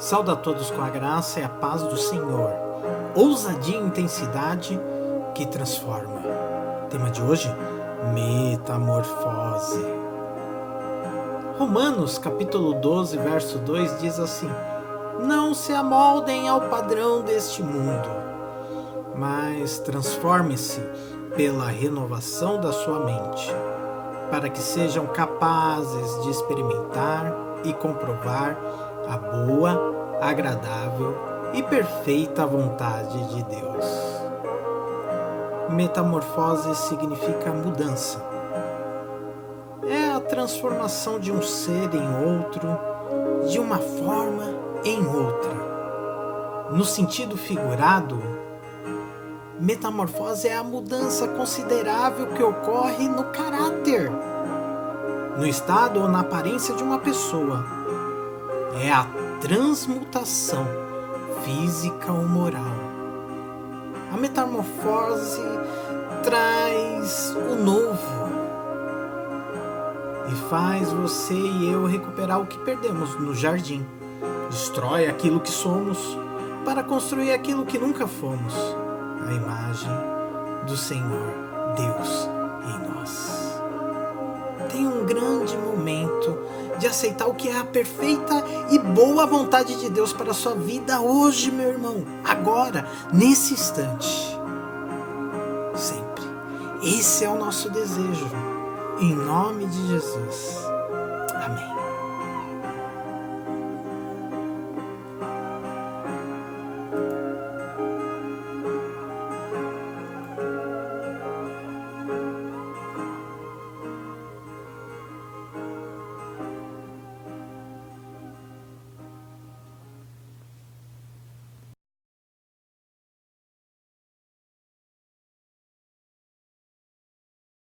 Sauda a todos com a graça e a paz do Senhor. Ousadia e intensidade que transforma. Tema de hoje: Metamorfose. Romanos capítulo 12, verso 2 diz assim: Não se amoldem ao padrão deste mundo, mas transforme-se pela renovação da sua mente, para que sejam capazes de experimentar e comprovar a boa, agradável e perfeita vontade de Deus. Metamorfose significa mudança. É a transformação de um ser em outro, de uma forma em outra. No sentido figurado, metamorfose é a mudança considerável que ocorre no caráter, no estado ou na aparência de uma pessoa é a transmutação física ou moral. A metamorfose traz o novo e faz você e eu recuperar o que perdemos no jardim. Destrói aquilo que somos para construir aquilo que nunca fomos a imagem do Senhor Deus em nós. Tem um grande de aceitar o que é a perfeita e boa vontade de Deus para a sua vida hoje, meu irmão, agora, nesse instante. Sempre. Esse é o nosso desejo. Em nome de Jesus. Amém.